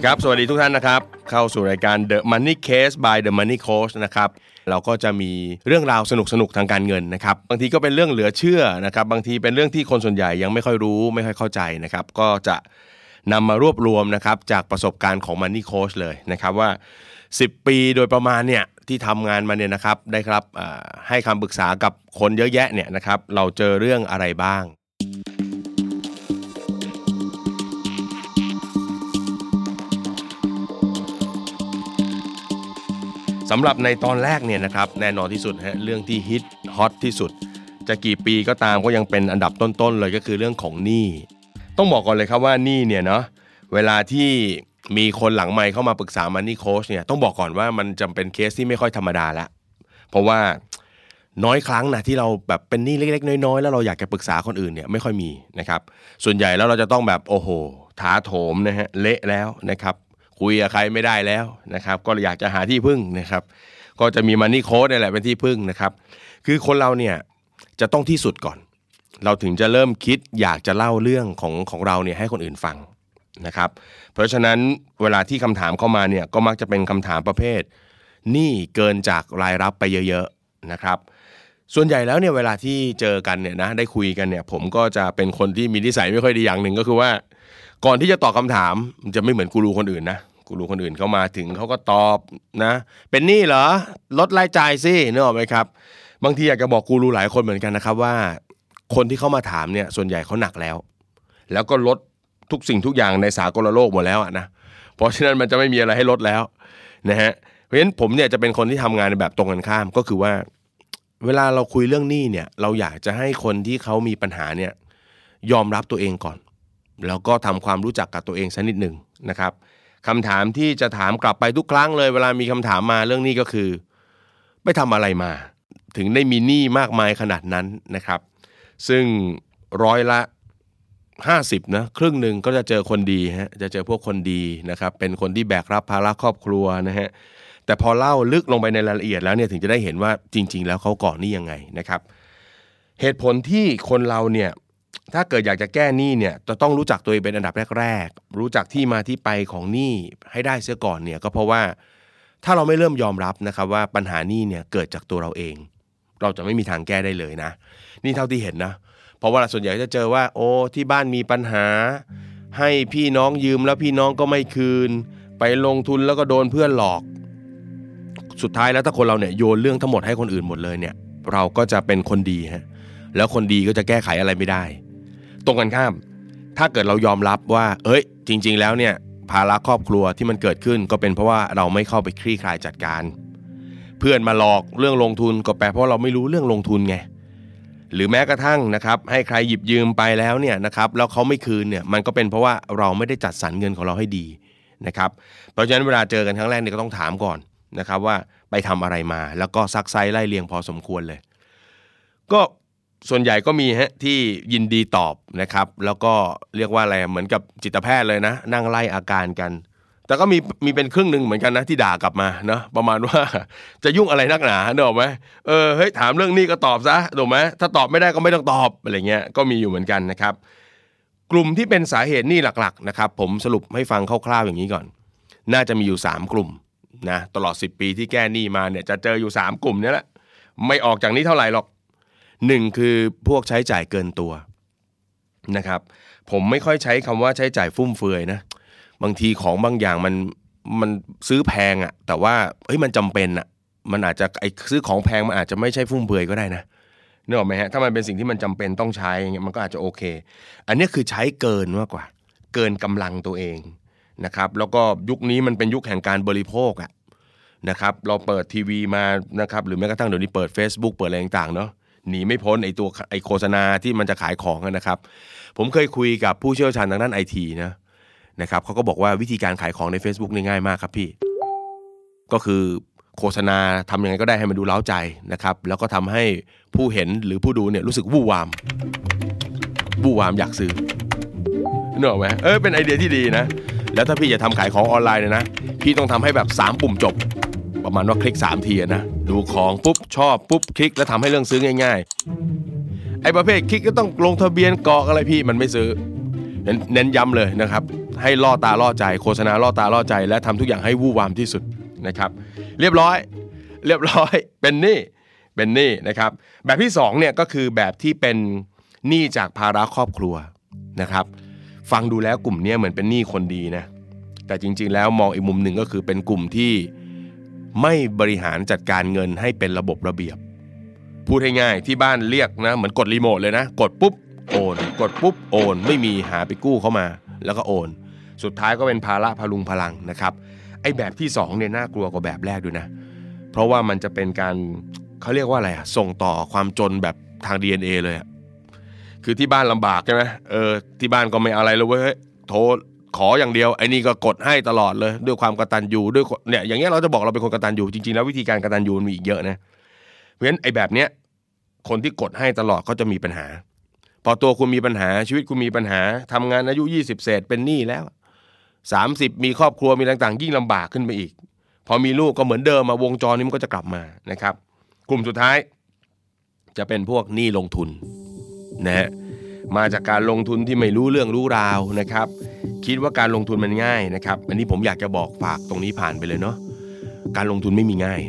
โอเคครับ สวัสดีทุกท่านนะครับ เข้าสู่รายการ The Money Case by The Money Coach นะครับ เราก็จะมีเรื่องราวสนุกๆทางการเงินนะครับ บางทีก็เป็นเรื่องเหลือเชื่อนะครับ บางทีเป็นเรื่องที่คนส่วนใหญ่ยังไม่ค่อยรู้ไม่ค่อยเข้าใจนะครับ ก็จะนำมารวบรวมนะครับจากประสบการณ์ของ Money Coach เลยนะครับว่า 10 ปีโดยประมาณเนี่ยที่ทำงานมาเนี่ยนะครับได้ครับให้คำปรึกษากับคนเยอะแยะเนี่ยนะครับเราเจอเรื่องอะไรบ้าง สำหรับในตอนแรกเนี่ยนะครับแน่นอนที่สุดฮะเรื่องที่ฮิตฮอตที่สุด จะกี่ปีก็ตามก็ยังเป็นอันดับต้นๆเลยก็คือเรื่องของหนี้ต้องบอกก่อนเลยครับว่าหนี้เนี่ยเนาะเวลาที่มีคนหลังไมค์เข้ามาปรึกษามันนี่โค้ชเนี่ยต้องบอกก่อนว่ามันจำเป็นเคสที่ไม่ค่อยธรรมดาละเพราะว่าน้อยครั้งนะที่เราแบบเป็นหนี้เล็ก ๆ น้อยๆแล้วเราอยากจะปรึกษาคนอื่นเนี่ยไม่ค่อยมีนะครับส่วนใหญ่แล้วเราจะต้องแบบโอ้โหถาโถมนะฮะเละแล้วนะครับ คุยกับใครไม่ได้แล้วนะครับ ก็อยากจะหาที่พึ่งนะครับ ก็จะมีมันนี่โค้ดนี่แหละเป็นที่พึ่งนะครับ คือคนเราเนี่ยจะต้องที่สุดก่อน เราถึงจะเริ่มคิดอยากจะเล่าเรื่องของของเราเนี่ยให้คนอื่นฟังนะครับ เพราะฉะนั้นเวลาที่คำถามเข้ามาเนี่ยก็มักจะเป็นคำถามประเภทหนี้เกินจากรายรับไปเยอะๆนะครับ ส่วนใหญ่แล้วเนี่ยเวลาที่เจอกันเนี่ยนะได้คุยกันเนี่ย ผมก็จะเป็นคนที่มีนิสัยไม่ค่อยดีอย่างหนึ่งก็คือว่า ก่อนที่จะตอบคำถามมันจะไม่เหมือนกูรูคนอื่นนะ กูรูคนอื่นเขามาถึงเขาก็ตอบนะ เป็นหนี้เหรอลดรายจ่ายสินึกออกไหมครับ บางทีอยากจะบอกกูรูหลายคนเหมือนกันนะครับว่า คนที่เข้ามาถามเนี่ยส่วนใหญ่เขาหนักแล้ว แล้วก็ลดทุกสิ่งทุกอย่างในสากลโลกหมดแล้วอะนะเพราะฉะนั้นมันจะไม่มีอะไรให้ลดแล้วนะฮะเพราะฉะนั้นผมเนี่ยจะเป็นคนที่ทำงานในแบบตรงกันข้ามก็คือว่า เวลาเราคุยเรื่องหนี้เนี่ย เราอยากจะให้คนที่เขามีปัญหาเนี่ยยอมรับตัวเองก่อน แล้วก็ทำความรู้จักกับตัวเองสักนิดหนึ่งนะครับ คำถามที่จะถามกลับไปทุกครั้งเลย เวลามีคำถามมาเรื่องนี้ก็คือ ไปทำอะไรมา ถึงได้มีหนี้มากมายขนาดนั้นนะครับ ซึ่งร้อยละ 50นะครึ่งหนึ่งก็จะเจอคนดีฮะจะเจอพวกคนดีนะครับ เป็นคนที่แบกรับภาระครอบครัวนะฮะแต่พอเล่าลึกลงไปในรายละเอียดแล้วเนี่ยถึงจะได้เห็นว่าจริง ๆ แล้วเขาก่อหนี้ยังไงนะครับ เหตุผลที่คนเราเนี่ย ถ้าเกิดอยากจะแก้หนี้เนี่ยจะต้องรู้จักตัวเองเป็นอันดับแรก ๆ รู้จักที่มาที่ไปของหนี้ให้ได้เสียก่อนเนี่ยก็เพราะว่าถ้าเราไม่เริ่มยอมรับนะครับว่าปัญหาหนี้เนี่ยเกิดจากตัวเราเอง เราจะไม่มีทางแก้ได้เลยนะ นี่เท่าที่เห็นนะ เพราะว่าส่วนใหญ่จะเจอว่า โอ้ที่บ้านมีปัญหา ให้พี่น้องยืมแล้วพี่น้องก็ไม่คืน ไปลงทุนแล้วก็โดนเพื่อนหลอก สุดท้ายแล้วถ้าคนเราเนี่ยโยนเรื่องทั้งหมดให้คนอื่นหมดเลยเนี่ย เราก็จะเป็นคนดีฮะแล้วคนดีก็จะแก้ไขอะไรไม่ได้ ตรงกันข้าม ถ้าเกิดเรายอมรับว่า เอ้ย จริง ๆ แล้วเนี่ยภาระครอบครัวที่มันเกิดขึ้น ก็เป็นเพราะว่าเราไม่เข้าไปคลี่คลายจัดการ เพื่อนมาหลอกเรื่องลงทุนก็แปลเพราะเราไม่รู้เรื่องลงทุนไงหรือแม้กระทั่งนะครับให้ใครหยิบยืมไปแล้วเนี่ยนะครับแล้วเขาไม่คืนเนี่ยมันก็เป็นเพราะว่าเราไม่ได้จัดสรรเงินของเราให้ดีนะครับเพราะฉะนั้นเวลาเจอกันครั้งแรกเนี่ยก็ต้องถามก่อนนะครับว่าไปทำอะไรมา แล้วก็ซักไซไล่เรียงพอสมควรเลย ก็ ส่วนใหญ่ก็มีฮะที่ยินดีตอบนะครับ แล้วก็เรียกว่าอะไรเหมือนกับจิตแพทย์เลยนะ นั่งไล่อาการกัน แต่ก็มีมีเป็นครึ่งหนึ่งเหมือนกันนะที่ด่ากลับมาเนาะประมาณว่าจะยุ่งอะไรนักหนาเนกอะไหมเออเฮ้ยถามเรื่องนี้ก็ตอบซะถูกไหมถ้าตอบไม่ได้ก็ไม่ต้องตอบอะไรเงี้ยก็มีอยู่เหมือนกันนะครับ กลุ่มที่เป็นสาเหตุนี้หลักๆนะครับผมสรุปให้ฟังคร่าวๆอย่างนี้ก่อน น่าจะมีอยู่ 3 กลุ่มนะตลอด 10 ปีที่แก้หนี้มาเนี่ยจะเจออยู่ 3 กลุ่มเนี้แหละไม่ออกจากนี้เท่าไหร่หรอก หนึ่งคือพวกใช้จ่ายเกินตัวนะครับ ผมไม่ค่อยใช้คำว่าใช้จ่ายฟุ่มเฟือยนะ บางทีของบางอย่างมันมันซื้อแพงอะแต่ว่าเฮ้ยมันจำเป็นอะมันอาจจะไอซื้อของแพงมันอาจจะไม่ใช่ฟุ่มเฟือยก็ได้นะนึกออกไหมฮะถ้ามันเป็นสิ่งที่มันจำเป็นต้องใช้เงี้ยมันก็อาจจะโอเค อันนี้คือใช้เกินมากกว่า เกินกำลังตัวเองนะครับ แล้วก็ยุคนี้มันเป็นยุคแห่งการบริโภคอะนะครับ เราเปิดทีวีมานะครับ หรือแม้กระทั่งเดี๋ยวนี้เปิด Facebook เปิดอะไรต่างๆเนาะ หนีไม่พ้นไอตัวไอโฆษณาที่มันจะขายของนะครับ ผมเคยคุยกับผู้เชี่ยวชาญทางด้านไอทีนะนะครับเขาก็บอกว่าวิธีการขายของใน Facebook นี่ง่ายมากครับพี่ ก็คือโฆษณาทำยังไงก็ได้ให้มันดูเล้าใจนะครับ แล้วก็ทำให้ผู้เห็นหรือผู้ดูเนี่ยรู้สึกวู่วามวู่วามอยากซื้อเนกอะไหมเออเป็นไอเดียที่ดีนะ แล้วถ้าพี่จะทำขายของออนไลน์เนี่ยนะ พี่ต้องทำให้แบบ 3 ปุ่มจบ ประมาณว่าคลิก 3 ทีนะ ดูของปุ๊บชอบปุ๊บคลิกแล้วทำให้เรื่องซื้อง่าย ๆ ไอ้ประเภทคลิกก็ต้องลงทะเบียนกรอกอะไรพี่มันไม่ซื้อ เน้นเน้นย้ำเลยนะครับ ให้ล่อตาล่อใจ โฆษณาล่อตาล่อใจ และทำทุกอย่างให้วู่วามที่สุดนะครับ เรียบร้อย เรียบร้อยเป็นหนี้เป็นหนี้นะครับ แบบที่2เนี่ยก็คือแบบที่เป็นหนี้จากภาระครอบครัวนะครับ ฟังดูแล้วกลุ่มนี้เหมือนเป็นหนี้คนดีนะแต่จริง ๆ แล้วมองอีกมุมหนึ่งก็คือเป็นกลุ่มที่ ไม่บริหารจัดการเงินให้เป็นระบบระเบียบ พูดให้ง่ายที่บ้านเรียกนะเหมือนกดรีโมทเลยนะ กดปุ๊บโอน กดปุ๊บโอน ไม่มีหาไปกู้เข้ามา แล้วก็โอน สุดท้ายก็เป็นภาระพลุงพลังนะครับไอ้แบบที่2เนี่ยน่ากลัวกว่าแบบแรกด้วยนะ เพราะว่ามันจะเป็นการเขาเรียกว่าอะไรอะส่งต่อความจนแบบทาง DNA เลยอะคือที่บ้านลำบากใช่ไหมเออที่บ้านก็ไม่อะไรเลยเว้ยโทร ขออย่างเดียวไอ้นี่ก็กดให้ตลอดเลย ด้วยความกตัญญูด้วยเนี่ยอย่างเงี้ยเราจะบอกเราเป็นคนกตัญญูจริงๆแล้ววิธีการกตัญญูมีอีกเยอะนะเพราะฉะนั้นไอ้แบบเนี้ยคนที่กดให้ตลอดก็จะมีปัญหา พอตัวคุณมีปัญหาชีวิตคุณมีปัญหาทำงานอายุ 20 เศษเป็นหนี้แล้ว 30 มีครอบครัวมีต่างๆ ยิ่งลำบากขึ้นไปอีก พอมีลูกก็เหมือนเดิมมาวงจรนี้มันก็จะกลับมานะครับ กลุ่มสุดท้าย จะเป็นพวกหนี้ลงทุนนะฮะมาจากการลงทุนที่ไม่รู้เรื่องรู้ราวนะครับ คิดว่าการลงทุนมันง่ายนะครับ อันนี้ผมอยากจะบอกฝากตรงนี้ผ่านไปเลยเนาะการลงทุนไม่มีง่าย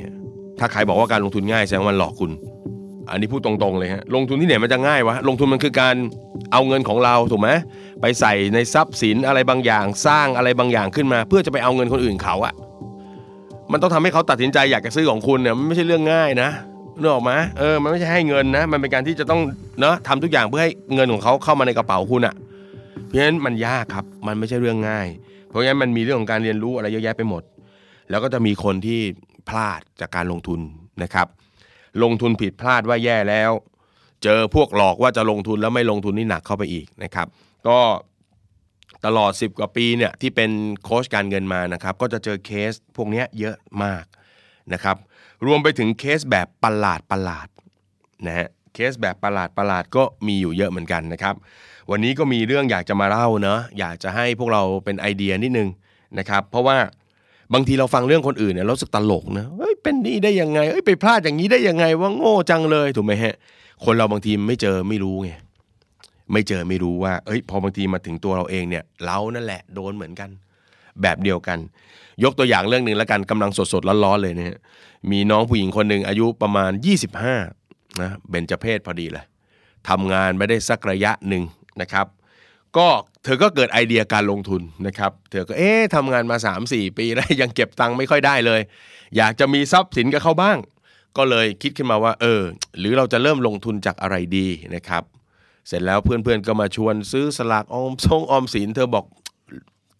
ถ้าใครบอกว่าการลงทุนง่ายแสดงว่ามันหลอกคุณ อันนี้พูดตรงๆเลยฮะลงทุนที่ไหนมันจะง่ายวะลงทุนมันคือการเอาเงินของเราถูกไหมไปใส่ในทรัพย์สินอะไรบางอย่าง สร้างอะไรบางอย่างขึ้นมา เพื่อจะไปเอาเงินคนอื่นเขาอะมันต้องทำให้เขาตัดสินใจอยากจะซื้อของคุณเนี่ยมันไม่ใช่เรื่องง่ายนะนึกออกไหมเออมันไม่ใช่ให้เงินนะ มันเป็นการที่จะต้องเนาะทำทุกอย่างเพื่อให้เงินของเขาเข้ามาในกระเป๋าคุณอะ เพราะฉะนั้นมันยากครับ มันไม่ใช่เรื่องง่าย เพราะฉะนั้นมันมีเรื่องของการเรียนรู้อะไรเยอะแยะไปหมด แล้วก็จะมีคนที่พลาดจากการลงทุนนะครับ ลงทุนผิดพลาดว่าแย่แล้ว เจอพวกหลอกว่าจะลงทุนแล้วไม่ลงทุนนี่หนักเข้าไปอีกนะครับ ก็ตลอด 10 กว่าปีเนี่ยที่เป็นโค้ชการเงินมานะครับ ก็จะเจอเคสพวกนี้เยอะมากนะครับ รวมไปถึงเคสแบบประหลาดประหลาดนะฮะ เคสแบบประหลาดประหลาดก็มีอยู่เยอะเหมือนกันนะครับ วันนี้ก็มีเรื่องอยากจะมาเล่าเนาะอยากจะให้พวกเราเป็นไอเดียนิดนึงนะครับเพราะว่าบางทีเราฟังเรื่องคนอื่นเนี่ยเราสึกตลกนะเฮ้ยเป็นนี่ได้ยังไงเอ้ยไปพลาดอย่างนี้ได้ยังไงว่าโง่จังเลยถูกไหมฮะ คนเราบางทีไม่เจอไม่รู้ไงไม่เจอไม่รู้ว่า เอ้ย พอบางทีมาถึงตัวเราเองเนี่ย เรานั่นแหละโดนเหมือนกัน แบบเดียวกัน ยกตัวอย่างเรื่องหนึ่งแล้วกันกำลังสดๆร้อนๆเลยเนะฮะมีน้องผู้หญิงคนหนึ่งอายุประมาณ 25 นะเบญจเพศพอดีเลยทำงานไม่ได้สักระยะหนึ่งนะครับ ก็เธอก็เกิดไอเดียการลงทุนนะครับ เธอก็เอ๊ะทำงานมา 3-4 ปีแล้วยังเก็บตังค์ไม่ค่อยได้เลย อยากจะมีทรัพย์สินกับเขาบ้าง ก็เลยคิดขึ้นมาว่าเออ หรือเราจะเริ่มลงทุนจากอะไรดีนะครับ เสร็จแล้วเพื่อนๆก็มาชวนซื้อสลากออมทรงออมสิน เธอบอก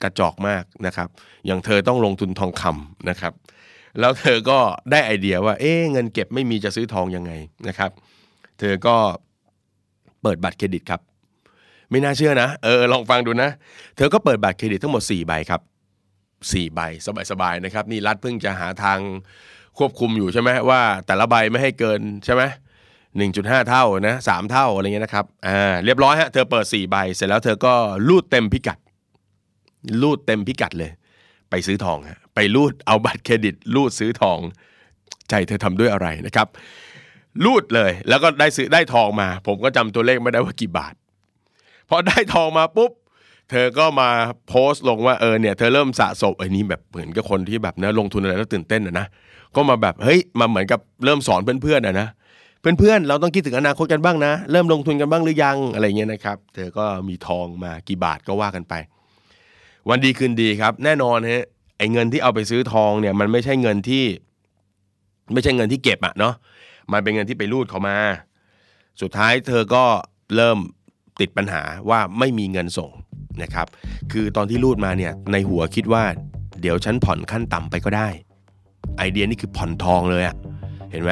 กระจอกมากนะครับ อย่างเธอต้องลงทุนทองคำนะครับ แล้วเธอก็ได้ไอเดียว่า เอ๊ะเงินเก็บไม่มีจะซื้อทองยังไงนะครับ เธอก็เปิดบัตรเครดิตครับ ไม่น่าเชื่อนะ เออลองฟังดูนะ เธอก็เปิดบัตรเครดิตทั้งหมด 4 ใบครับ4ใบสบายๆนะครับ นี่รัฐเพิ่งจะหาทางควบคุมอยู่ใช่ไหมว่าแต่ละใบไม่ให้เกินใช่ไหม1.5เท่านะสามเท่าอะไรเงี้ยนะครับอ่าเรียบร้อยฮะเธอเปิด4ใบเสร็จแล้วเธอก็รูดเต็มพิกัดรูดเต็มพิกัดเลย ไปซื้อทองฮะ ไปรูดเอาบัตรเครดิต รูดซื้อทอง ใจเธอทำด้วยอะไรนะครับ รูดเลยแล้วก็ได้ซื้อได้ทองมา ผมก็จำตัวเลขไม่ได้ว่ากี่บาทพอได้ทองมาปุ๊บเธอก็มาโพสต์ลงว่าเออเนี่ยเธอเริ่มสะสมไอ้นี่แบบเหมือนกับคนที่แบบนะลงทุนอะไรแล้วตื่นเต้นอะนะก็มาแบบเฮ้ยมาเหมือนกับเริ่มสอนเพื่อนๆอะนะเพื่อนๆเราต้องคิดถึงอนาคตกันบ้างนะ เริ่มลงทุนกันบ้างหรือยังอะไรเงี้ยนะครับ เธอก็มีทองมากี่บาทก็ว่ากันไป วันดีคืนดีครับ แน่นอนฮะ อ้เงินที่เอาไปซื้อทองเนี่ยมันไม่ใช่เงินที่ ไม่ใช่เงินที่เก็บอะเนาะมันเป็นเงินที่ไปรูดเขามา สุดท้ายเธอก็เริ่มติดปัญหาว่าไม่มีเงินส่งนะครับ คือตอนที่รูดมาเนี่ยในหัวคิดว่า เดี๋ยวฉันผ่อนขั้นต่ำไปก็ได้ ไอเดียนี่คือผ่อนทองเลยอะเห็นไหม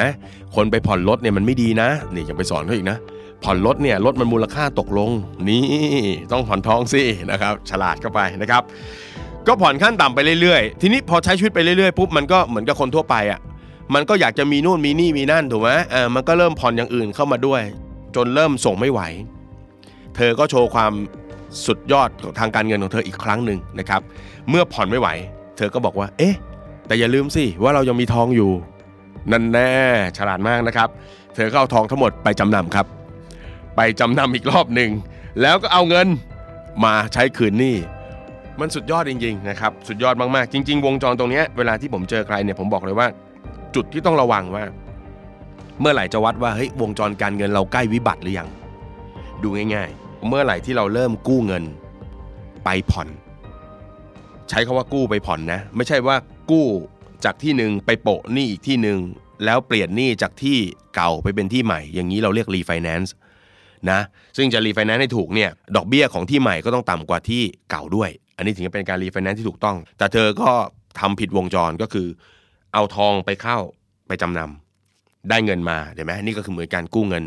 คนไปผ่อนรถเนี่ยมันไม่ดีนะนี่ยังไปสอนเขาอีกนะผ่อนรถเนี่ยรถมันมูลค่าตกลง นี่ต้องผ่อนทองสินะครับ ฉลาดเข้าไปนะครับ ก็ผ่อนขั้นต่ำไปเรื่อยๆ ทีนี้พอใช้ชีวิตไปเรื่อยๆปุ๊บมันก็เหมือนกับคนทั่วไปอะมันก็อยากจะมีนู่นมีนี่มีนั่นถูกไหมเออมันก็เริ่มผ่อนอย่างอื่นเข้ามาด้วย จนเริ่มส่งไม่ไหว เธอก็โชว์ความสุดยอดทางการเงินของเธออีกครั้งหนึ่งนะครับ เมื่อผ่อนไม่ไหว เธอก็บอกว่า เอ๊ะ แต่อย่าลืมสิว่าเรายังมีทองอยู่ นั่นแน่ฉลาดมากนะครับ เธอก็เอาทองทั้งหมดไปจำนำครับ ไปจำนำอีกรอบหนึ่งแล้วก็เอาเงินมาใช้คืนหนี้ มันสุดยอดจริงๆนะครับสุดยอดมากๆ จริง ๆ วงจรตรงนี้เวลาที่ผมเจอใครเนี่ยผมบอกเลยว่า จุดที่ต้องระวังว่า เมื่อไหร่จะวัดว่าเฮ้ยวงจรการเงินเราใกล้วิบัติหรือยังดูง่าย ๆ เมื่อไหร่ที่เราเริ่มกู้เงิน ไปผ่อน ใช้คาว่ากู้ไปผ่อนนะ ไม่ใช่ว่ากู้จากที่หนึ่งไปโปะหนี้อีกที่หนึ่งแล้วเปลี่ยนหนี้จากที่เก่าไปเป็นที่ใหม่ อย่างนี้เราเรียกรีไฟแนนซ์นะซึ่งจะรีไฟแนนซ์ให้ถูกเนี่ยดอกเบี้ยของที่ใหม่ก็ต้องต่ำกว่าที่เก่าด้วย อันนี้ถึงจะเป็นการรีไฟแนนซ์ที่ถูกต้อง แต่เธอก็ทำผิดวงจรก็คือ เอาทองไปเข้าไปจำนำได้เงินมาเห็นไหมนี่ก็คือเหมือนการกู้เงิน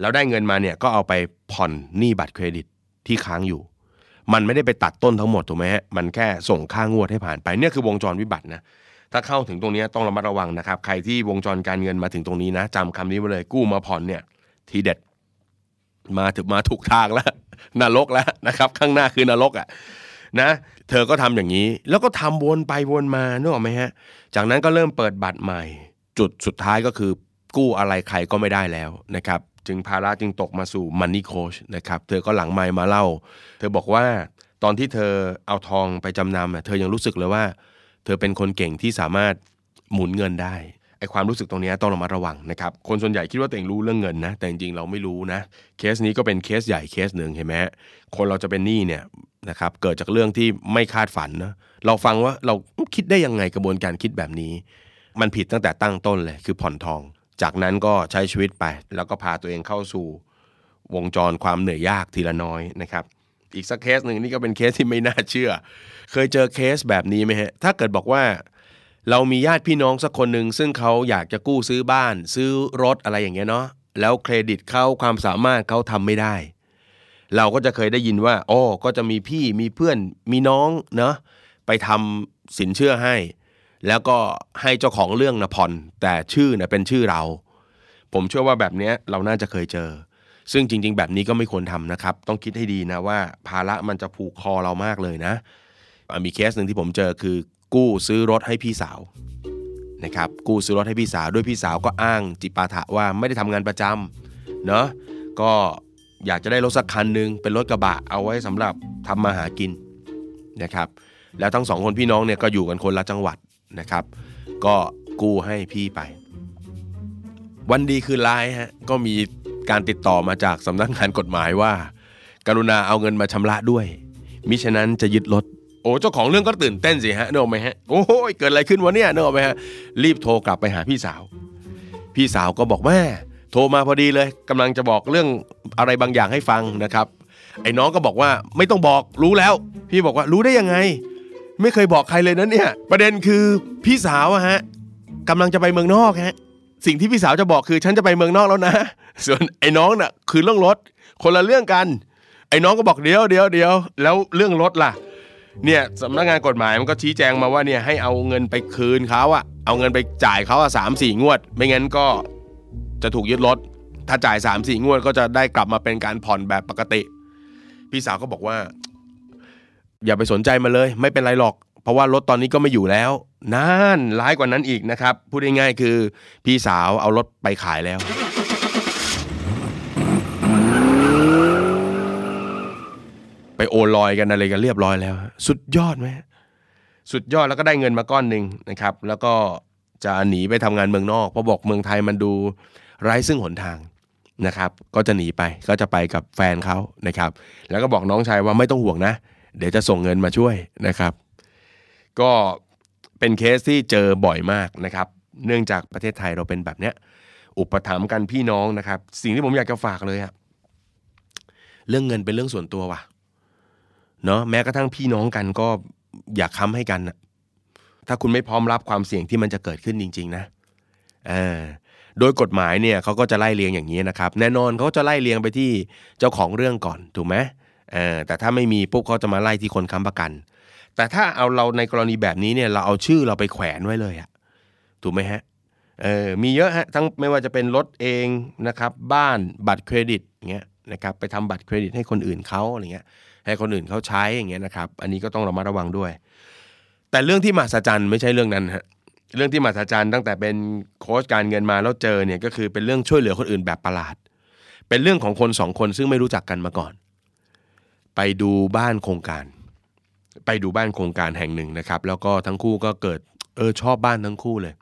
แล้วได้เงินมาเนี่ยก็เอาไปผ่อนหนี้บัตรเครดิตที่ค้างอยู่ มันไม่ได้ไปตัดต้นทั้งหมดถูกไหมฮะมันแค่ส่งค่างวดให้ผ่านไปเนี่ยคือวงจรวิบัตินะถ้าเข้าถึงตรงนี้ต้องระมัดระวังนะครับ ใครที่วงจรการเงินมาถึงตรงนี้นะจำคำนี้ไว้เลยกู้มาผ่อนเนี่ยทีเด็ดมาถึงมาถูกทางแล้วนรกแล้วนะครับ ข้างหน้าคือนรกอะ นะ เธอก็ทำอย่างนี้ แล้วก็ทำวนไปวนมานึกออกไหมฮะ จากนั้นก็เริ่มเปิดบัตรใหม่ จุดสุดท้ายก็คือกู้อะไรใครก็ไม่ได้แล้วนะครับจึงภาระจึงตกมาสู่มันนี่โคชนะครับเธอก็หลังไมค์มาเล่า เธอบอกว่าตอนที่เธอเอาทองไปจำนำเธอยังรู้สึกเลยว่า เธอเป็นคนเก่งที่สามารถหมุนเงินได้ ไอความรู้สึกตรงนี้ต้องระมัดระวังนะครับคนส่วนใหญ่คิดว่าตัวเองรู้เรื่องเงินนะ แต่จริงๆเราไม่รู้นะเคสนี้ก็เป็นเคสใหญ่เคสหนึ่งเห็นไหมคนเราจะเป็นหนี้เนี่ยนะครับเกิดจากเรื่องที่ไม่คาดฝันนะเราฟังว่าเราคิดได้ยังไงกระบวนการคิดแบบนี้ มันผิดตั้งแต่ตั้งต้นเลยคือผ่อนทอง จากนั้นก็ใช้ชีวิตไป แล้วก็พาตัวเองเข้าสู่ วงจรความเหนื่อยยากทีละน้อยนะครับอีกสักเคสหนึ่งนี่ก็เป็นเคสที่ไม่น่าเชื่อ เคยเจอเคสแบบนี้ไหมฮะถ้าเกิดบอกว่า เรามีญาติพี่น้องสักคนหนึ่งซึ่งเขาอยากจะกู้ซื้อบ้าน ซื้อรถอะไรอย่างเงี้ยเนาะแล้วเครดิตเขาความสามารถเขาทำไม่ได้ เราก็จะเคยได้ยินว่าโอ้ก็จะมีพี่มีเพื่อนมีน้องเนาะไปทำสินเชื่อให้ แล้วก็ให้เจ้าของเรื่องนะผ่อนแต่ชื่อนะเป็นชื่อเรา ผมเชื่อว่าแบบเนี้ยเราน่าจะเคยเจอ ซึ่งจริง ๆ แบบนี้ก็ไม่ควรทำนะครับ ต้องคิดให้ดีนะว่า ภาระมันจะผูกคอเรามากเลยนะอะมีเคสหนึ่งที่ผมเจอคือ กู้ซื้อรถให้พี่สาวนะครับกู้ซื้อรถให้พี่สาวด้วยพี่สาวก็อ้างจิปาถะว่าไม่ได้ทำงานประจำเนาะก็อยากจะได้รถสักคันหนึ่งเป็นรถกระบะเอาไว้สำหรับทำมาหากินนะครับแล้วทั้งสองคนพี่น้องเนี่ยก็อยู่กันคนละจังหวัดนะครับก็กู้ให้พี่ไป วันดีคือร้ายฮะก็มีการติดต่อมาจากสำนักงานกฎหมายว่า กรุณาเอาเงินมาชำระด้วย มิฉะนั้นจะยึดรถ โอ้เจ้าของเรื่องก็ตื่นเต้นสิฮะนึกออกไหมฮะโอ้ยเกิดอะไรขึ้นวะเนี่ยนึกออกไหมฮะรีบโทรกลับไปหาพี่สาว พี่สาวก็บอกแม่โทรมาพอดีเลยกำลังจะบอกเรื่องอะไรบางอย่างให้ฟังนะครับ ไอ้น้องก็บอกว่าไม่ต้องบอกรู้แล้ว พี่บอกว่ารู้ได้ยังไง ไม่เคยบอกใครเลยนะเนี่ย ประเด็นคือพี่สาวอะฮะกำลังจะไปเมืองนอกฮะสิ่งที่พี่สาวจะบอกคือฉันจะไปเมืองนอกแล้วนะ ส่วนไอ้น้องน่ะคือเรื่องรถคนละเรื่องกัน ไอ้น้องก็บอกเดี๋ยวเดี๋ยวเดี๋ยวแล้วเรื่องรถล่ะ เนี่ยสำนักงานกฎหมายมันก็ชี้แจงมาว่าเนี่ยให้เอาเงินไปคืนเขาอะเอาเงินไปจ่ายเขาอะสามสี่งวด ไม่งั้นก็จะถูกยึดรถ ถ้าจ่ายสามสี่งวดก็จะได้กลับมาเป็นการผ่อนแบบปกติ พี่สาวก็บอกว่า อย่าไปสนใจมาเลย ไม่เป็นไรหรอก เพราะว่ารถตอนนี้ก็ไม่อยู่แล้วนั่นร้ายกว่านั้นอีกนะครับ พูดง่ายๆคือ พี่สาวเอารถไปขายแล้ว ไปโอนลอยกันอะไรกันเรียบร้อยแล้ว สุดยอดไหมสุดยอดแล้วก็ได้เงินมาก้อนหนึ่งนะครับ แล้วก็จะหนีไปทำงานเมืองนอกเพราะบอกเมืองไทยมันดูไร้ซึ่งหนทางนะครับ ก็จะหนีไปก็จะไปกับแฟนเขานะครับ แล้วก็บอกน้องชายว่าไม่ต้องห่วงนะ เดี๋ยวจะส่งเงินมาช่วยนะครับ ก็เป็นเคสที่เจอบ่อยมากนะครับ เนื่องจากประเทศไทยเราเป็นแบบเนี้ยอุปถัมภ์กันพี่น้องนะครับ สิ่งที่ผมอยากจะฝากเลยอะเรื่องเงินเป็นเรื่องส่วนตัวว่ะ เนาะแม้กระทั่งพี่น้องกันก็อยากค้ำให้กันนะถ้าคุณไม่พร้อมรับความเสี่ยงที่มันจะเกิดขึ้นจริง ๆ นะเออโดยกฎหมายเนี่ยเขาก็จะไล่เรียงอย่างนี้นะครับ แน่นอนเขาจะไล่เรียงไปที่เจ้าของเรื่องก่อนถูกไหมเออแต่ถ้าไม่มีปุ๊บเขาจะมาไล่ที่คนค้ำประกัน แต่ถ้าเอาเราในกรณีแบบนี้เนี่ยเราเอาชื่อเราไปแขวนไว้เลยอะถูกไหมฮะเออมีเยอะฮะทั้งไม่ว่าจะเป็นรถเองนะครับ บ้านบัตรเครดิตเงี้ย นะครับไปทำบัตรเครดิตให้คนอื่นเขาอะไรเงี้ยให้คนอื่นเขาใช้อย่างเงี้ยนะครับ อันนี้ก็ต้องระมัดระวังด้วย แต่เรื่องที่มหัศจรรย์ไม่ใช่เรื่องนั้นฮะเรื่องที่มหัศจรรย์ตั้งแต่เป็นโค้ชการเงินมาแล้วเจอเนี่ยก็คือเป็นเรื่องช่วยเหลือคนอื่นแบบประหลาด เป็นเรื่องของคนสองคนซึ่งไม่รู้จักกันมาก่อน ไปดูบ้านโครงการ ไปดูบ้านโครงการแห่งหนึ่งนะครับ แล้วก็ทั้งคู่ก็เกิดเออชอบบ้านทั้งคู่เลย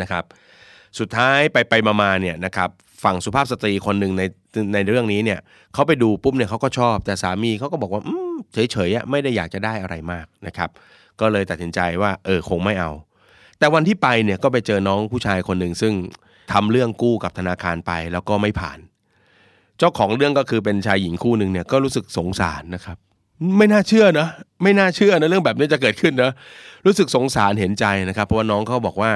นะครับ สุดท้ายไปไปมามาเนี่ยนะครับ ฝั่งสุภาพสตรีคนหนึ่งในในเรื่องนี้เนี่ยเขาไปดูปุ๊บเนี่ยเขาก็ชอบ แต่สามีเขาก็บอกว่าเฉยๆไม่ได้อยากจะได้อะไรมากนะครับ ก็เลยตัดสินใจว่าเออคงไม่เอา แต่วันที่ไปเนี่ยก็ไปเจอน้องผู้ชายคนหนึ่งซึ่งทำเรื่องกู้กับธนาคารไปแล้วก็ไม่ผ่าน เจ้าของเรื่องก็คือเป็นชายหญิงคู่หนึ่งเนี่ยก็รู้สึกสงสารนะครับ ไม่น่าเชื่อนะไม่น่าเชื่อนะเรื่องแบบนี้จะเกิดขึ้นนะรู้สึกสงสารเห็นใจนะครับ เพราะว่าน้องเขาบอกว่า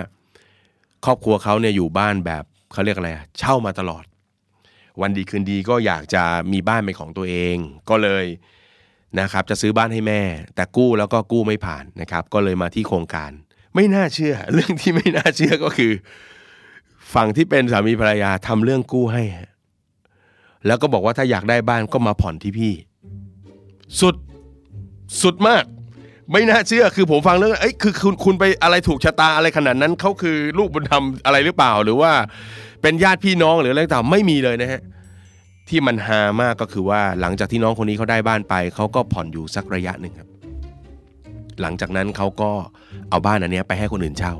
ครอบครัวเขาเนี่ยอยู่บ้านแบบ เขาเรียกอะไรเช่ามาตลอด วันดีคืนดีก็อยากจะมีบ้านเป็นของตัวเอง ก็เลยนะครับจะซื้อบ้านให้แม่ แต่กู้แล้วก็กู้ไม่ผ่านนะครับ ก็เลยมาที่โครงการ ไม่น่าเชื่อ เรื่องที่ไม่น่าเชื่อก็คือ ฝั่งที่เป็นสามีภรรยาทำเรื่องกู้ให้ แล้วก็บอกว่าถ้าอยากได้บ้านก็มาผ่อนที่พี่ สุดสุดมาก ไม่น่าเชื่อคือผมฟังเรื่องเอ้ยคือคุณคุณไปอะไรถูกชะตาอะไรขนาดนั้นเขาคือลูกบุญธรรมอะไรหรือเปล่าหรือว่า เป็นญาติพี่น้องหรืออะไรต่างไม่มีเลยนะฮะที่มันฮามากก็คือว่าหลังจากที่น้องคนนี้เขาได้บ้านไปเขาก็ผ่อนอยู่สักระยะหนึ่งครับ หลังจากนั้นเขาก็เอาบ้านอันนี้ไปให้คนอื่นเช่า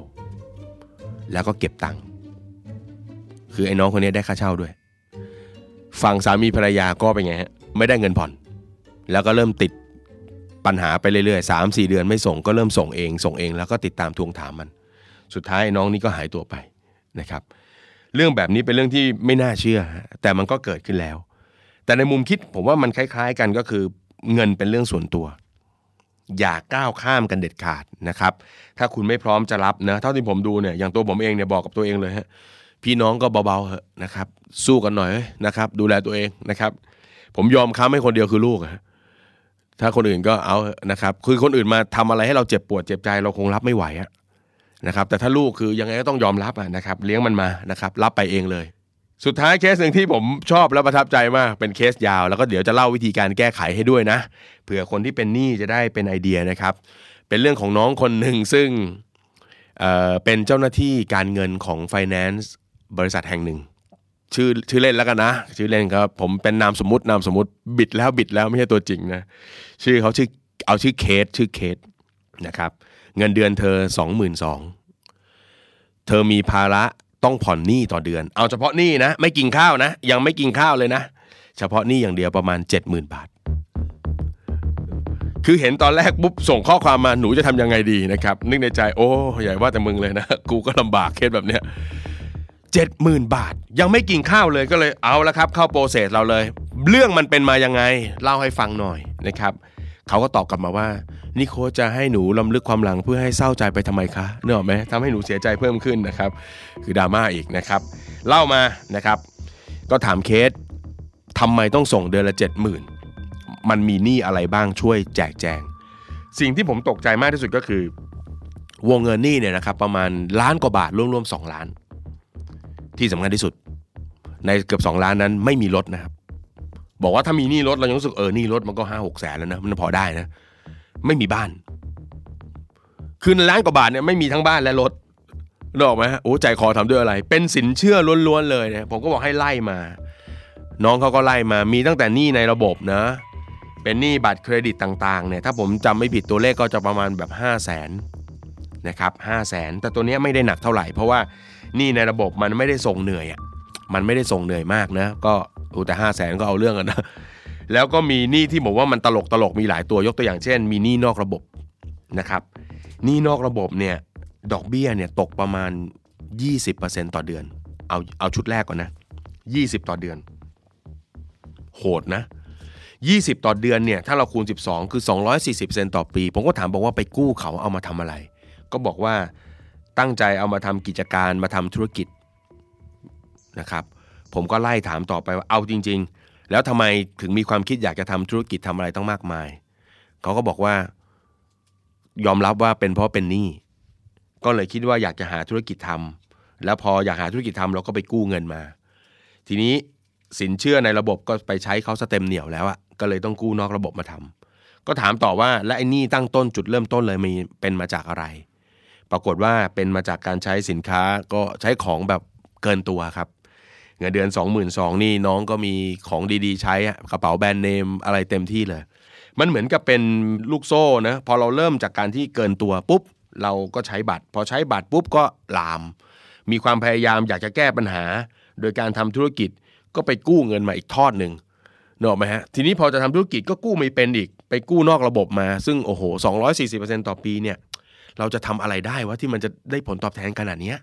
แล้วก็เก็บตังค์คือไอ้น้องคนนี้ได้ค่าเช่าด้วย ฝั่งสามีภรรยาก็เป็นไงฮะไม่ได้เงินผ่อน แล้วก็เริ่มติดปัญหาไปเรื่อยๆสามสี่เดือนไม่ส่งก็เริ่มส่งเอง ส่งเองแล้วก็ติดตามทวงถามมัน สุดท้ายน้องนี่ก็หายตัวไปนะครับ เรื่องแบบนี้เป็นเรื่องที่ไม่น่าเชื่อ แต่มันก็เกิดขึ้นแล้ว แต่ในมุมคิดผมว่ามันคล้าย ๆ กันก็คือเงินเป็นเรื่องส่วนตัว อย่าก้าวข้ามกันเด็ดขาดนะครับ ถ้าคุณไม่พร้อมจะรับนะเท่าที่ผมดูเนี่ยอย่างตัวผมเองเนี่ยบอกกับตัวเองเลยฮะพี่น้องก็เบาๆเถอะนะครับ สู้กันหน่อยนะครับ ดูแลตัวเองนะครับ ผมยอมค้ำให้คนเดียวคือลูกฮะถ้าคนอื่นก็เอานะครับ คือคนอื่นมาทำอะไรให้เราเจ็บปวดเจ็บใจเราคงรับไม่ไหวอะ นะครับแต่ถ้าลูกคือยังไงก็ต้องยอมรับนะครับเลี้ยงมันมานะครับรับไปเองเลย สุดท้ายเคสหนึ่งที่ผมชอบและประทับใจมากเป็นเคสยาว แล้วก็เดี๋ยวจะเล่าวิธีการแก้ไขให้ด้วยนะเผื่อคนที่เป็นหนี้จะได้เป็นไอเดียนะครับ เป็นเรื่องของน้องคนหนึ่งซึ่งเเป็นเจ้าหน้าที่การเงินของ Finance บริษัทแห่งหนึ่งชื่อชื่อเล่นแล้วกันนะ ชื่อเล่นครับผมเป็นนามสมมตินามสมมติบิดแล้วบิดแล้วไม่ใช่ตัวจริงนะชื่อเขาชื่อเอาชื่อเคสชื่อเคส นะครับเงินเดือนเธอสองหมื่นสองเธอมีภาระต้องผ่อนหนี้ต่อเดือน เอาเฉพาะหนี้นะ ไม่กินข้าวนะ ยังไม่กินข้าวเลยนะ เฉพาะหนี้อย่างเดียวประมาณ 70,000 บาท คือเห็นตอนแรกปุ๊บส่งข้อความมาหนูจะทำยังไงดีนะครับ นึกในใจ โอ้ใหญ่ว่าแต่มึงเลยนะ กูก็ลำบากเคสแบบเนี้ยเจ็ดหมื่นบาท ยังไม่กินข้าวเลยก็เลยเอาละครับ เข้าโปรเซสเราเลย เรื่องมันเป็นมายังไง เล่าให้ฟังหน่อยนะครับ เขาก็ตอบกลับมาว่า นี่โค้ชจะให้หนูลำลึกความหลังเพื่อให้เศร้าใจไปทำไมคะเนอะไหมทำให้หนูเสียใจเพิ่มขึ้นนะครับ คือดราม่าอีกนะครับ เล่ามานะครับ ก็ถามเคสทำไมต้องส่งเดือนละเจ็ดหมื่นมันมีหนี้อะไรบ้างช่วยแจกแจง สิ่งที่ผมตกใจมากที่สุดก็คือ วงเงินหนี้เนี่ยนะครับ ประมาณล้านกว่าบาทรวมๆสองล้าน ที่สำคัญที่สุด ในเกือบสองล้านนั้นไม่มีรถนะครับ บอกว่าถ้ามีหนี้รถเรายังรู้สึกเออหนี้รถมันก็ห้าหกแสนแล้วนะมันพอได้นะ ไม่มีบ้าน คือในล้านกว่าบาทเนี่ยไม่มีทั้งบ้านและรถนึกออกไหมฮะโอ้ใจคอทำด้วยอะไร เป็นสินเชื่อล้วนๆเลยเนี่ยผมก็บอกให้ไล่มา น้องเขาก็ไล่มา มีตั้งแต่หนี้ในระบบนะ เป็นหนี้บัตรเครดิตต่างๆเนี่ยถ้าผมจำไม่ผิดตัวเลขก็จะประมาณแบบ 5 0 0แสนนะครับห้าแสนแต่ตัวนี้ไม่ได้หนักเท่าไหร่ เพราะว่าหนี้ในระบบมันไม่ได้ส่งเหนื่อยอะมันไม่ได้ส่งเหนื่อยมากนะ ก็โอ้แต่ห้าแสนก็เอาเรื่องกันนะ แล้วก็มีหนี้ที่บอกว่ามันตลกตลกมีหลายตัวยกตัวอย่างเช่น มีหนี้นอกระบบนะครับหนี้นอกระบบเนี่ยดอกเบี้ยเนี่ยตกประมาณ 20%ต่อเดือน เอาเอาชุดแรกก่อนนะ 20 ต่อเดือน โหดนะ 20 ต่อเดือนเนี่ยถ้าเราคูณ 12 คือ 240%ต่อปี ผมก็ถามบอกว่าไปกู้เขาเอามาทำอะไร ก็บอกว่าตั้งใจเอามาทำกิจการมาทำธุรกิจนะครับผมก็ไล่ถามต่อไปว่าเอาจริง ๆ แล้วทำไมถึงมีความคิดอยากจะทำธุรกิจทำอะไรต้องมากมาย เขาก็บอกว่า ยอมรับว่าเป็นเพราะเป็นหนี้ก็เลยคิดว่าอยากจะหาธุรกิจทแล้วพออยากหาธุรกิจทำเราก็ไปกู้เงินมา ทีนี้สินเชื่อในระบบก็ไปใช้เขาสเต็มเหนียวแล้วอะก็เลยต้องกู้นอกระบบมาทำก็ถามต่อว่าและไอ้นี่ตั้งต้นจุดเริ่มต้นเลยมีเป็นมาจากอะไร ปรากฏว่าเป็นมาจากการใช้สินค้าก็ใช้ของแบบเกินตัวครับ เงินเดือน 2 2 0 0 0นี่น้องก็มีของดีๆ ใช้กระเป๋าแบรนด์เนมอะไรเต็มที่เลย มันเหมือนกับเป็นลูกโซ่นะพอเราเริ่มจากการที่เกินตัวปุ๊บ เราก็ใช้บัตร พอใช้บัตรปุ๊บก็ลาม มีความพยายามอยากจะแก้ปัญหา โดยการทำธุรกิจก็ไปกู้เงินมาอีกทอดหนึ่งเนอะไหมฮะทีนี้พอจะทำธุรกิจก็กู้ไม่เป็นอีก ไปกู้นอกระบบมา ซึ่งโอ้โห240%ต่อปีเนี่ยเราจะทำอะไรได้วะที่มันจะได้ผลตอบแทนขนาดเนี้ย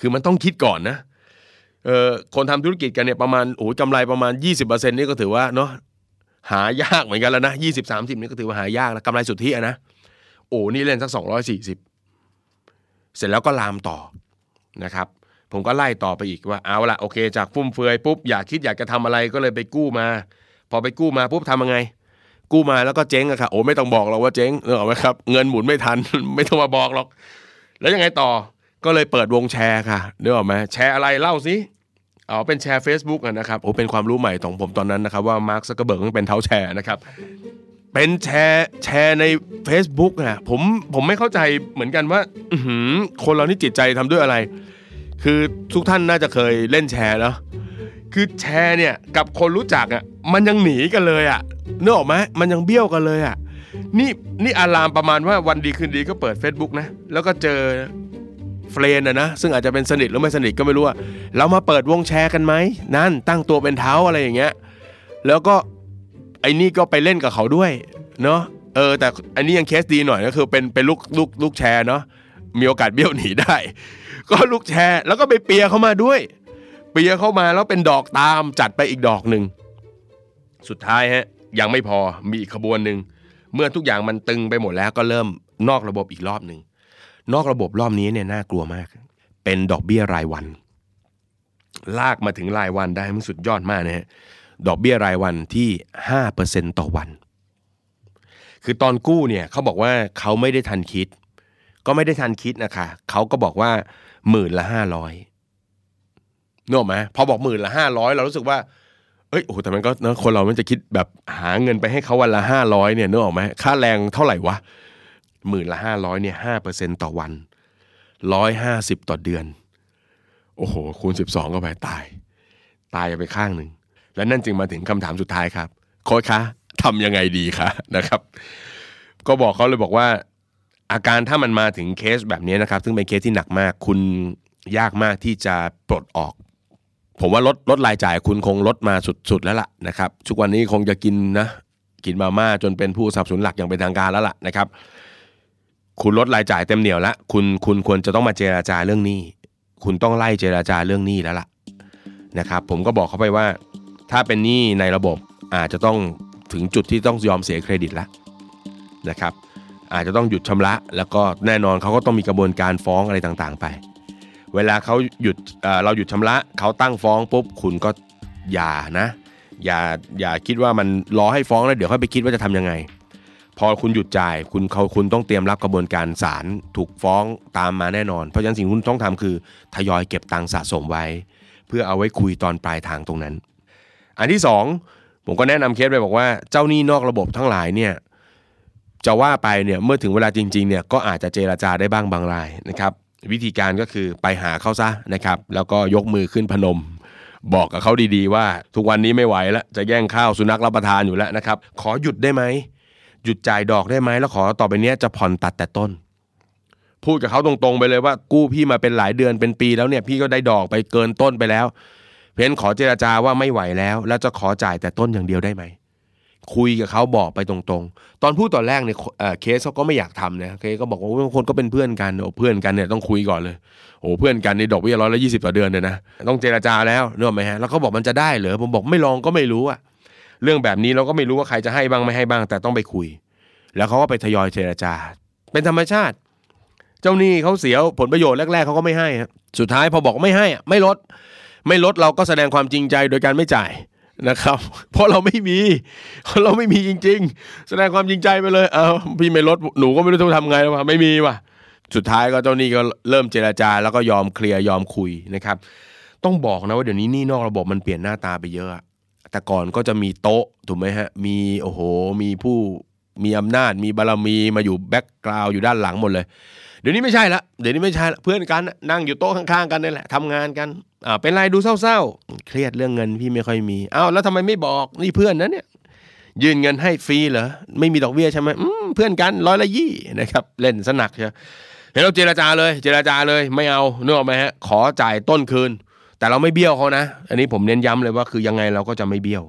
คือมันต้องคิดก่อนนะ เออคนทำธุรกิจกันเนี่ยประมาณโอ้โหกำไรประมาณ 20%นี่ก็ถือว่าเนาะหายากเหมือนกันแล้วนะ20 30นี่ก็ถือว่าหายากแล้วกำไรสุทธิอะนะโอ้นี่เล่นสัก240เสร็จแล้วก็ลามต่อนะครับ ผมก็ไล่ต่อไปอีกว่าเอาละโอเค จากฟุ่มเฟือยปุ๊บอยากคิดอยากจะทำอะไรก็เลยไปกู้มา พอไปกู้มาปุ๊บทำยังไง กู้มาแล้วก็เจ๊งอะค่ะโอ้ไม่ต้องบอกเราว่าเจ๊งเนออกไหมครับ เงินหมุนไม่ทัน ไม่ต้องมาบอกหรอก แล้วยังไงต่อ ก็เลยเปิดวงแชร์ค่ะเนื้อออกไหมแชร์อะไรเล่าสิเอ๋อเป็นแชร์ Facebook นะครับโอ้เป็นความรู้ใหม่ของผมตอนนั้นนะครับว่ามาร์คซักเกอร์เบิร์กเป็นเท้าแชร์นะครับเป็นแชร์แชร์ใน Facebook อะผมผมไม่เข้าใจเหมือนกันว่าอคนเรานี่จิตใจทำด้วยอะไร คือทุกท่านน่าจะเคยเล่นแชร์เนาะคือแชร์เนี่ยกับคนรู้จักอะมันยังหนีกันเลยอะนึกออกไหมมันยังเบี้ยวกันเลยอะนี่นี่อารามประมาณว่าวันดีคืนดีก็เปิด Facebook นะแล้วก็เจอ เฟรนอะนะซึ่งอาจจะเป็นสนิทหรือไม่สนิทก็ไม่รู้อะเรามาเปิดวงแชร์กันไหมนั่นตั้งตัวเป็นเท้าอะไรอย่างเงี้ยแล้วก็ไอ้นี่ก็ไปเล่นกับเขาด้วยเนาะเออแต่อันนี้ยังเคสดีหน่อยก็คือเป็นเป็นลูกลูกลูกแชร์เนาะมีโอกาสเบี้ยวหนีได้ ก็ลูกแชร์ แล้วก็ไปเปียเข้ามาด้วย เปียเข้ามาแล้วเป็นดอกตามจัดไปอีกดอกหนึ่งสุดท้ายฮะยังไม่พอมีอีกขบวนหนึ่งเมื่อทุกอย่างมันตึงไปหมดแล้วก็เริ่มนอกระบบอีกรอบหนึ่ง นอกระบบรอบนี้เนี่ยน่ากลัวมาก เป็นดอกเบี้ยรายวัน ลากมาถึงรายวันได้มันสุดยอดมากนะฮะดอกเบี้ยรายวันที่ห้าเปอร์เซ็นต่อวัน คือตอนกู้เนี่ยเขาบอกว่าเขาไม่ได้ทันคิด ก็ไม่ได้ทันคิดนะคะเขาก็บอกว่าหมื่นละห้าร้อยนึกออกไหมพอบอกหมื่นละห้าร้อยเรารู้สึกว่าเอ้ยโอ้โหแต่มันก็นะคนเรามันจะคิดแบบหาเงินไปให้เขาวันละห้าร้อยเนี่ยนึกออกไหมค่าแรงเท่าไหร่วะ หมื่นละห้าร้อยเนี่ยห้าเปอร์เซ็นต่อวันร้อยห้าสิบต่อเดือน โอ้โห คูณสิบสองก็ไปตาย ตายไปข้างหนึ่ง และนั่นจึงมาถึงคำถามสุดท้ายครับ โค้ชคะทำยังไงดีคะนะครับ ก็บอกเขาเลยบอกว่า อาการถ้ามันมาถึงเคสแบบนี้นะครับ ซึ่งเป็นเคสที่หนักมาก คุณยากมากที่จะปลดออก ผมว่าลดลดรายจ่ายคุณคงลดมาสุด ๆ แล้วล่ะนะครับทุกวันนี้คงจะกินนะกินมาม่าจนเป็นผู้สับสนหลักอย่างเป็นทางการแล้วล่ะนะครับ คุณลดรายจ่ายเต็มเหนียวแล้วคุณคุณควรจะต้องมาเจราจาเรื่องหนี้ คุณต้องไล่เจราจาเรื่องหนี้แล้วล่ะนะครับ ผมก็บอกเขาไปว่า ถ้าเป็นหนี้ในระบบอาจจะต้องถึงจุดที่ต้องยอมเสียเครดิตแล้วนะครับ อาจจะต้องหยุดชำระ แล้วก็แน่นอนเขาก็ต้องมีกระบวนการฟ้องอะไรต่างๆ ไป เวลาเขาหยุดเเราหยุดชำระเขาตั้งฟ้องปุ๊บคุณก็อย่านะ อย่าอย่าคิดว่ามันรอให้ฟ้องแล้วเดี๋ยวค่อยไปคิดว่าจะทำยังไง พอคุณหยุดจ่ายคุณเขาคุณต้องเตรียมรับกระบวนการศาลถูกฟ้องตามมาแน่นอน เพราะฉะนั้นสิ่งที่คุณต้องทำคือทยอยเก็บตังค์สะสมไว้ เพื่อเอาไว้คุยตอนปลายทางตรงนั้น อันที่สองผมก็แนะนำเคสไปบอกว่าเจ้าหนี้นอกระบบทั้งหลายเนี่ยจะว่าไปเนี่ยเมื่อถึงเวลาจริงๆเนี่ยก็อาจจะเจราจาได้บ้างบางรายนะครับวิธีการก็คือไปหาเขาซะนะครับแล้วก็ยกมือขึ้นพนม บอกกับเขาดีๆ ว่า ทุกวันนี้ไม่ไหวแล้วจะแย่งข้าวสุนัขรับประทานอยู่แล้วนะครับขอหยุดได้ไหม หยุดจ่ายดอกได้ไหมแล้วขอต่อไปเนี้ยจะผ่อนตัดแต่ต้น พูดกับเขาตรงๆไปเลยว่า กู้พี่มาเป็นหลายเดือนเป็นปีแล้วเนี่ยพี่ก็ได้ดอกไปเกินต้นไปแล้ว เพราะฉะนั้นขอเจราจาว่าไม่ไหวแล้ว แล้วจะขอจ่ายแต่ต้นอย่างเดียวได้ไหมคุยกับเขาบอกไปตรงๆ ตอนพูดตอนแรกเนี่ยเเคสเขาก็ไม่อยากทำนะเคสก็บอกว่าบางคนก็เป็นเพื่อนกันโอ้เพื่อนกันเนี่ยต้องคุยก่อนเลยโอ้เพื่อนกันในดอกเบี้ยร้อยละยี่สิบต่อเดือนเลยนะต้องเจราจาแล้วเนอะไหมฮะแล้วเขาบอกมันจะได้เหรอผมบอกไม่ลองก็ไม่รู้อะ เรื่องแบบนี้เราก็ไม่รู้ว่าใครจะให้บ้างไม่ให้บ้าง แต่ต้องไปคุย แล้วเขาก็ไปทยอยเจรจา เป็นธรรมชาติ เจ้าหนี้เขาเสียผลประโยชน์แรกๆเขาก็ไม่ให้สุดท้ายพอบอกไม่ให้ไม่ลด ไม่ลดเราก็แสดงความจริงใจโดยการไม่จ่ายนะครับ เพราะเราไม่มีเราไม่มีจริง ๆ แสดงความจริงใจไปเลย เออพี่ไม่ลดหนูก็ไม่รู้จะทำไงแล้วว่ะไม่มีว่ะสุดท้ายก็เจ้าหนี้ก็เริ่มเจราจา แล้วก็ยอมเคลียร์ยอมคุยนะครับ ต้องบอกนะว่าเดี๋ยวนี้นี่นอกระบบมันเปลี่ยนหน้าตาไปเยอะ แต่ก่อนก็จะมีโต๊ะถูกไหมฮะ มีโอ้โห มีผู้มีอำนาจ มีบารมีมาอยู่แบ็กกราวอยู่ด้านหลังหมดเลย เดี๋ยวนี้ไม่ใช่ละ เดี๋ยวนี้ไม่ใช่ละเพื่อนกันนั่งอยู่โต๊ะข้างๆกันนี่แหละทำงานกันอ่าเป็นไรดูเศร้าๆ เครียดเรื่องเงินพี่ไม่ค่อยมีอ้าวแล้วทำไมไม่บอกนี่เพื่อนนะเนี่ยยื่นเงินให้ฟรีเหรอไม่มีดอกเบี้ยใช่ไหมมเพื่อนกันร้อยละยี่นะครับเล่นสนักใช่เห็นเราเจรจาเลย เจรจาเลยไม่เอาเนื้ออกไหมฮะขอจ่ายต้นคืน แต่เราไม่เบี้ยวเขานะ อันนี้ผมเน้นย้ำเลยว่าคือยังไงเราก็จะไม่เบี้ยว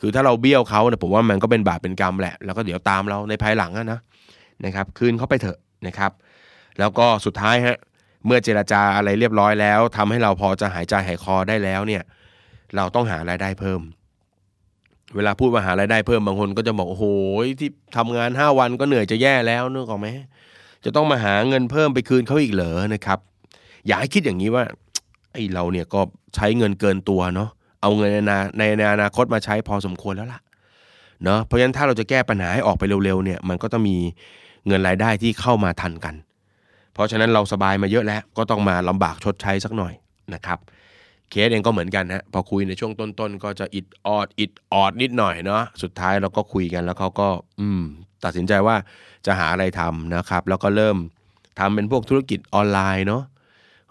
คือถ้าเราเบี้ยวเขาเนี่ยผมว่ามันก็เป็นบาปเป็นกรรมแหละ แล้วก็เดี๋ยวตามเราในภายหลังนะนะครับ คืนเขาไปเถอะนะครับ แล้วก็สุดท้ายฮะเมื่อเจราจาอะไรเรียบร้อยแล้วทำให้เราพอจะหายใจหายคอได้แล้วเนี่ย เราต้องหารายได้เพิ่ม เวลาพูดว่าหารายได้เพิ่มบางคนก็จะบอกโอ้โหที่ทำงาน5วันก็เหนื่อยจะแย่แล้วนึกออกไหมจะต้องมาหาเงินเพิ่มไปคืนเขาอีกเหรอนะครับ อย่าให้คิดอย่างนี้ว่า ไอเราเนี่ยก็ใช้เงินเกินตัวเนาะเอาเงินในในในอนาคตมาใช้พอสมควรแล้วล่ะเนาะเพราะฉะนั้นถ้าเราจะแก้ปัญหาให้ออกไปเร็วๆเนี่ยมันก็ต้องมีเงินรายได้ที่เข้ามาทันกัน เพราะฉะนั้นเราสบายมาเยอะแล้วก็ต้องมาลำบากชดใช้สักหน่อยนะครับเคสเองก็เหมือนกันฮะพอคุยในช่วงต้นๆ ก็จะอิดออดอิดออดนิดหน่อยเนาะสุดท้ายเราก็คุยกันแล้วเขาก็อืมตัดสินใจว่าจะหาอะไรทำนะครับ แล้วก็เริ่มทำเป็นพวกธุรกิจออนไลน์เนาะ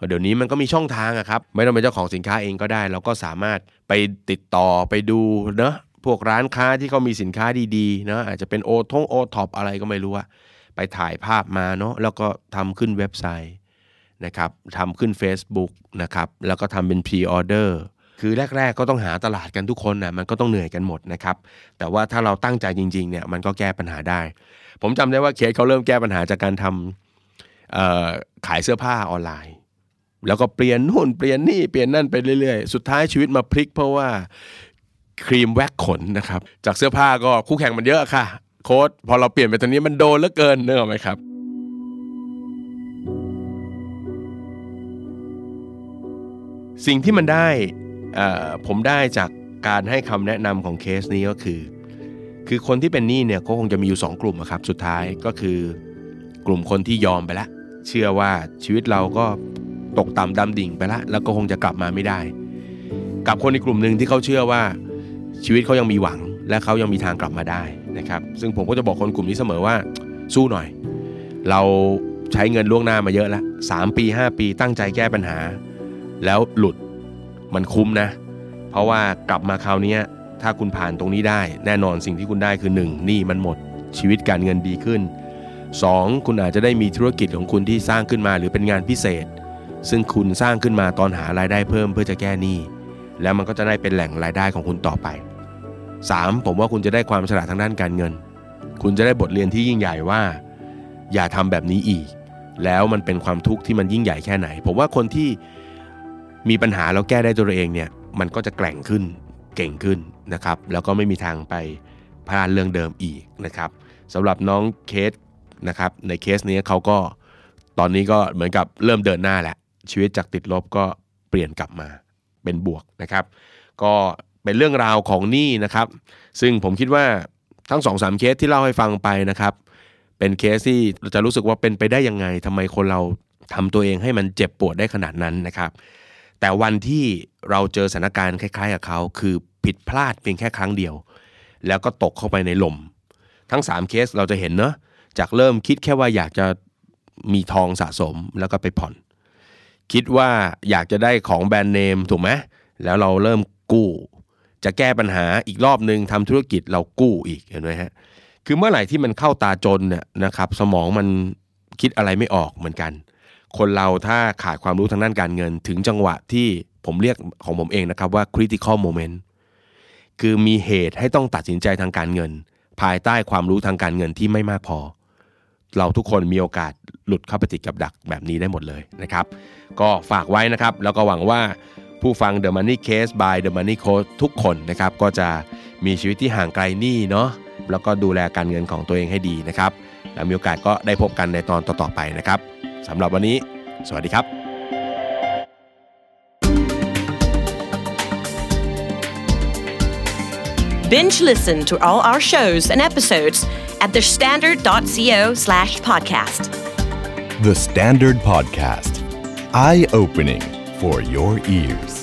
เดี๋ยวนี้มันก็มีช่องทางอะครับ ไม่ต้องเป็นเจ้าของสินค้าเองก็ได้ เราก็สามารถไปติดต่อไปดูเนาะพวกร้านค้าที่เขามีสินค้าดีๆเนาะอาจจะเป็นโอทงโอท็อปอะไรก็ไม่รู้อะไปถ่ายภาพมาเนาะแล้วก็ทำขึ้นเว็บไซต์นะครับทำขึ้น Facebook นะครับแล้วก็ทำเป็น pre order คือแรก ๆ ก็ต้องหาตลาดกันทุกคนนะมันก็ต้องเหนื่อยกันหมดนะครับ แต่ว่าถ้าเราตั้งใจจริงๆเนี่ยมันก็แก้ปัญหาได้ ผมจำได้ว่าเคสเขาเริ่มแก้ปัญหาจากการทำขายเสื้อผ้าออนไลน์ แล้วก็เปลี่ยนนู่นเปลี่ยนนี่เปลี่ยนนั่นไปเรื่อยๆ สุดท้ายชีวิตมาพลิกเพราะว่าครีมแว็กขนนะครับ จากเสื้อผ้าก็คู่แข่งมันเยอะค่ะ โค้ดพอเราเปลี่ยนไปตรงนี้มันโดนเหลือเกินเนอะไหมครับสิ่งที่มันได้ผมได้จากการให้คำแนะนำของเคสนี้ก็คือ คือคนที่เป็นหนี้เนี่ยก็คงจะมีอยู่ 2 กลุ่มครับ สุดท้ายก็คือกลุ่มคนที่ยอมไปแล้ว เชื่อว่าชีวิตเราก็ ตกต่ำดำดิ่งไปล้วแล้วก็คงจะกลับมาไม่ได้ กับคนในกลุ่มหนึ่งที่เขาเชื่อว่าชีวิตเขายังมีหวัง และเขายังมีทางกลับมาได้นะครับ ซึ่งผมก็จะบอกคนกลุ่มนี้เสมอว่าสู้หน่อย เราใช้เงินล่วงหน้ามาเยอะแล้ว3ปี 5 ปีตั้งใจแก้ปัญหา แล้วหลุดมันคุ้มนะ เพราะว่ากลับมาคราวนี้ถ้าคุณผ่านตรงนี้ได้ แน่นอนสิ่งที่คุณได้คือ 1. หนี้มันหมดชีวิตการเงินดีขึ้น 2. คุณอาจจะได้มีธุรกิจของคุณที่สร้างขึ้นมาหรือเป็นงานพิเศษ ซึ่งคุณสร้างขึ้นมาตอนหารายได้เพิ่มเพื่อจะแก้หนี้ แล้วมันก็จะได้เป็นแหล่งรายได้ของคุณต่อไป 3. ผมว่าคุณจะได้ความฉลาดทางด้านการเงิน คุณจะได้บทเรียนที่ยิ่งใหญ่ว่า อย่าทำแบบนี้อีก แล้วมันเป็นความทุกข์ที่มันยิ่งใหญ่แค่ไหน ผมว่าคนที่มีปัญหาแล้วแก้ได้ตัวเองเนี่ย มันก็จะแกร่งขึ้น เก่งขึ้นนะครับ แล้วก็ไม่มีทางไปพลาดเรื่องเดิมอีกนะครับสำหรับน้องเคสนะครับในเคสนี้เขาก็ตอนนี้ก็เหมือนกับเริ่มเดินหน้าแหละ ชีวิตจากติดลบก็เปลี่ยนกลับมาเป็นบวกนะครับ ก็เป็นเรื่องราวของหนี้นะครับ ซึ่งผมคิดว่าทั้งสองสามเคสที่เล่าให้ฟังไปนะครับ เป็นเคสที่เราจะรู้สึกว่าเป็นไปได้ยังไงทำไมคนเราทำตัวเองให้มันเจ็บปวดได้ขนาดนั้นนะครับ แต่วันที่เราเจอสถานการณ์คล้ายๆกับเขาคือผิดพลาดเพียงแค่ครั้งเดียว แล้วก็ตกเข้าไปในหล่มทั้ง 3 เคสเราจะเห็นเนาะจากเริ่มคิดแค่ว่าอยากจะมีทองสะสมแล้วก็ไปผ่อน คิดว่าอยากจะได้ของแบรนด์เนมถูกไหมแล้วเราเริ่มกู้ จะแก้ปัญหาอีกรอบหนึ่งทำธุรกิจเรากู้อีกเห็นไหมฮะคือเมื่อไหร่ที่มันเข้าตาจนเนี่ยนะครับสมองมันคิดอะไรไม่ออกเหมือนกัน คนเราถ้าขาดความรู้ทางด้านการเงิน ถึงจังหวะที่ผมเรียกของผมเองนะครับว่า critical moment คือมีเหตุให้ต้องตัดสินใจทางการเงิน ภายใต้ความรู้ทางการเงินที่ไม่มากพอ เราทุกคนมีโอกาสหลุดเข้าไปติดกับดักแบบนี้ได้หมดเลยนะครับ ก็ฝากไว้นะครับ แล้วก็หวังว่าผู้ฟัง The Money Case by The Money Coach ทุกคนนะครับ ก็จะมีชีวิตที่ห่างไกลหนี้เนาะแล้วก็ดูแลการเงินของตัวเองให้ดีนะครับ แล้วมีโอกาสก็ได้พบกันในตอนต่อๆไปนะครับสำหรับวันนี้ สวัสดีครับ Binge listen to all our shows and episodes at thestandard.co slash podcast. The Standard Podcast. Eye opening for your ears.